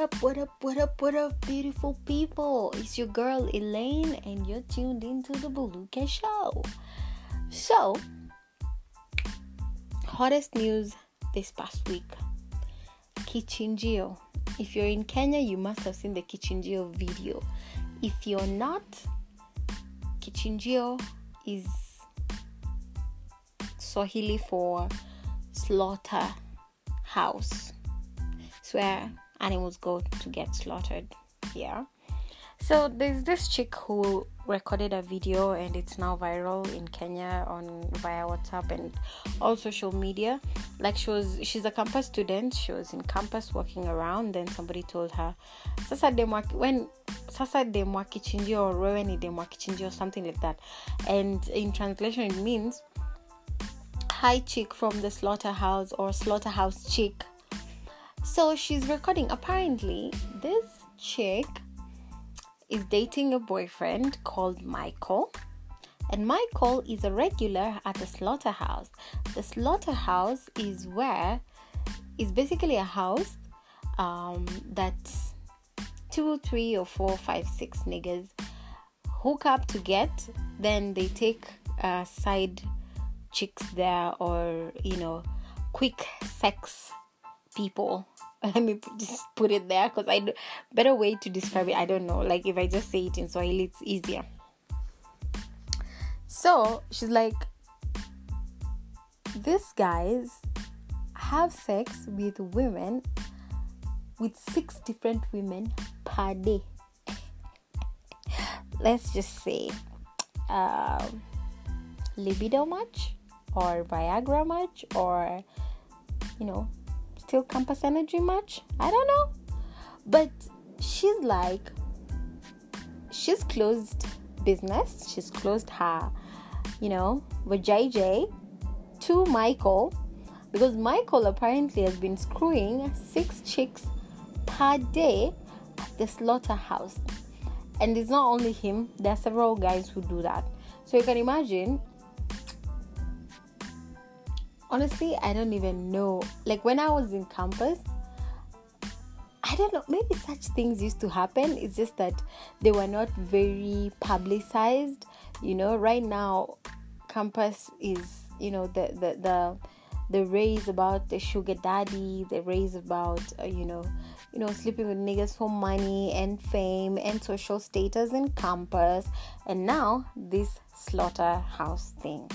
up, what up, what up, what up, beautiful people? It's your girl Elaine, and you're tuned into the Buluke Show. So, hottest news this past week Kichinjio. If you're in Kenya, you must have seen the Kichinjio video. If you're not, Kichinjio is Swahili for slaughter house. It's where animals go to get slaughtered here. So there's this chick who recorded a video and it's now viral in Kenya on via WhatsApp and all social media. Like she was she's a campus student, she was in campus walking around, then somebody told her, Sasa demwa when Sasa demwa kichinjio or wewe ni demwa kichinjio or something like that. And in translation it means hi chick from the slaughterhouse or slaughterhouse chick. So she's recording. Apparently, this chick is dating a boyfriend called Michael. And Michael is a regular at the slaughterhouse. The slaughterhouse is where is basically a house um, that two, three, or four, five, six niggas hook up to get. Then they take uh, side chicks there, or you know, quick sex people. Let me just put it there because I better way to describe it. I don't know. Like if I just say it in Swahili, it's easier. So she's like, these guys have sex with women, with six different women per day. Let's just say, um, libido much, or Viagra much, or you know, still campus energy much? I don't know. But she's like, she's closed business. She's closed her, you know, with JJ to Michael because Michael apparently has been screwing six chicks per day at the slaughterhouse. And it's not only him, there are several guys who do that. So you can imagine honestly, I don't even know. Like when I was in campus, I don't know, maybe such things used to happen. It's just that they were not very publicized. You know, right now, campus is, you know, the, the, the, the raise about the sugar daddy, the raise about, uh, you know, you know, sleeping with niggas for money and fame and social status in campus, and now this slaughterhouse thing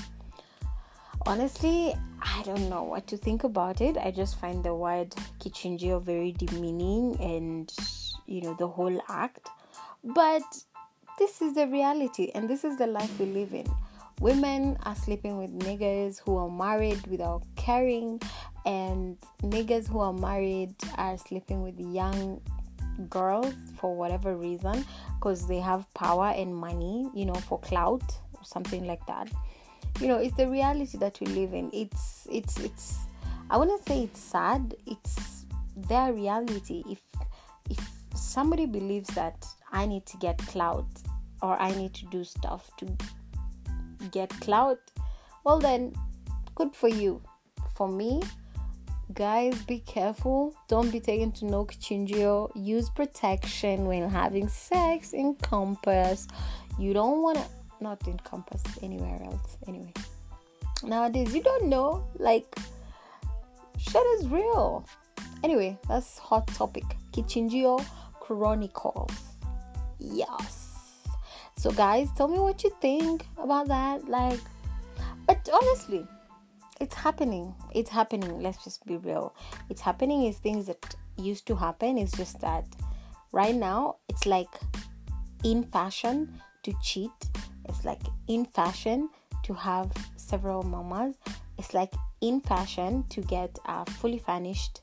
honestly i don't know what to think about it. I just find the word kichinjio very demeaning and you know the whole act. But this is the reality and this is the life we live in. Women are sleeping with niggas who are married without caring and niggas who are married are sleeping with young girls for whatever reason because they have power and money you know for clout or something like that you know it's the reality that we live in. It's it's it's i wouldn't say it's sad. It's their reality. If if somebody believes that i need to get clout or i need to do stuff to get clout well then good for you. For me guys be careful. Don't be taken to no kichinjio use protection when having sex in campus you don't want to not in campus anywhere else anyway. Nowadays you don't know like shit is real. Anyway that's hot topic. Kichinjio chronicles. Yes. So guys tell me what you think about that like but honestly it's happening. It's happening. Let's just be real. It's happening is things that used to happen. It's just that right now it's like in fashion to cheat it's like in fashion to have several mamas. It's like in fashion to get a fully furnished.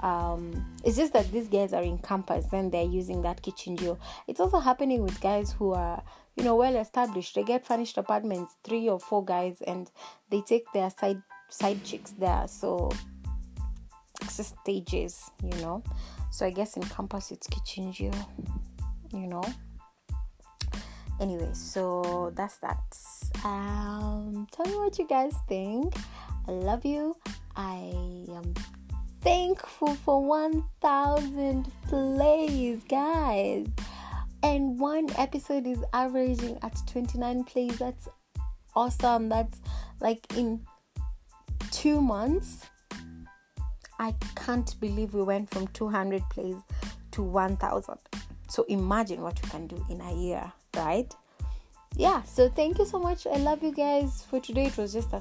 Um, it's just that these guys are in campus, then they're using that kichinjio. It's also happening with guys who are, you know, well established. They get furnished apartments, three or four guys, and they take their side side chicks there. So it's just stages, you know. So I guess in campus it's kichinjio, you know anyway so that's that um tell me what you guys think i love you i am thankful for 1000 plays, guys. And one episode is averaging at 29 plays. That's awesome. That's like in two months. I can't believe we went from 200 plays to 1000. So imagine what you can do in a year, right? Yeah, so thank you so much. I love you guys. For today, it was just a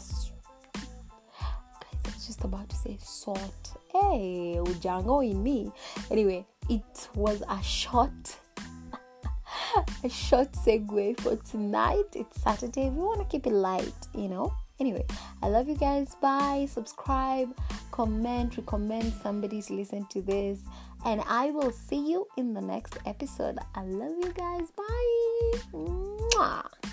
just about to say salt. Hey, Ujango in me. Anyway, it was a short, a short segue for tonight. It's Saturday. We want to keep it light, you know. Anyway, I love you guys. Bye. Subscribe, comment, recommend somebody to listen to this. And I will see you in the next episode. I love you guys. Bye. Mwah.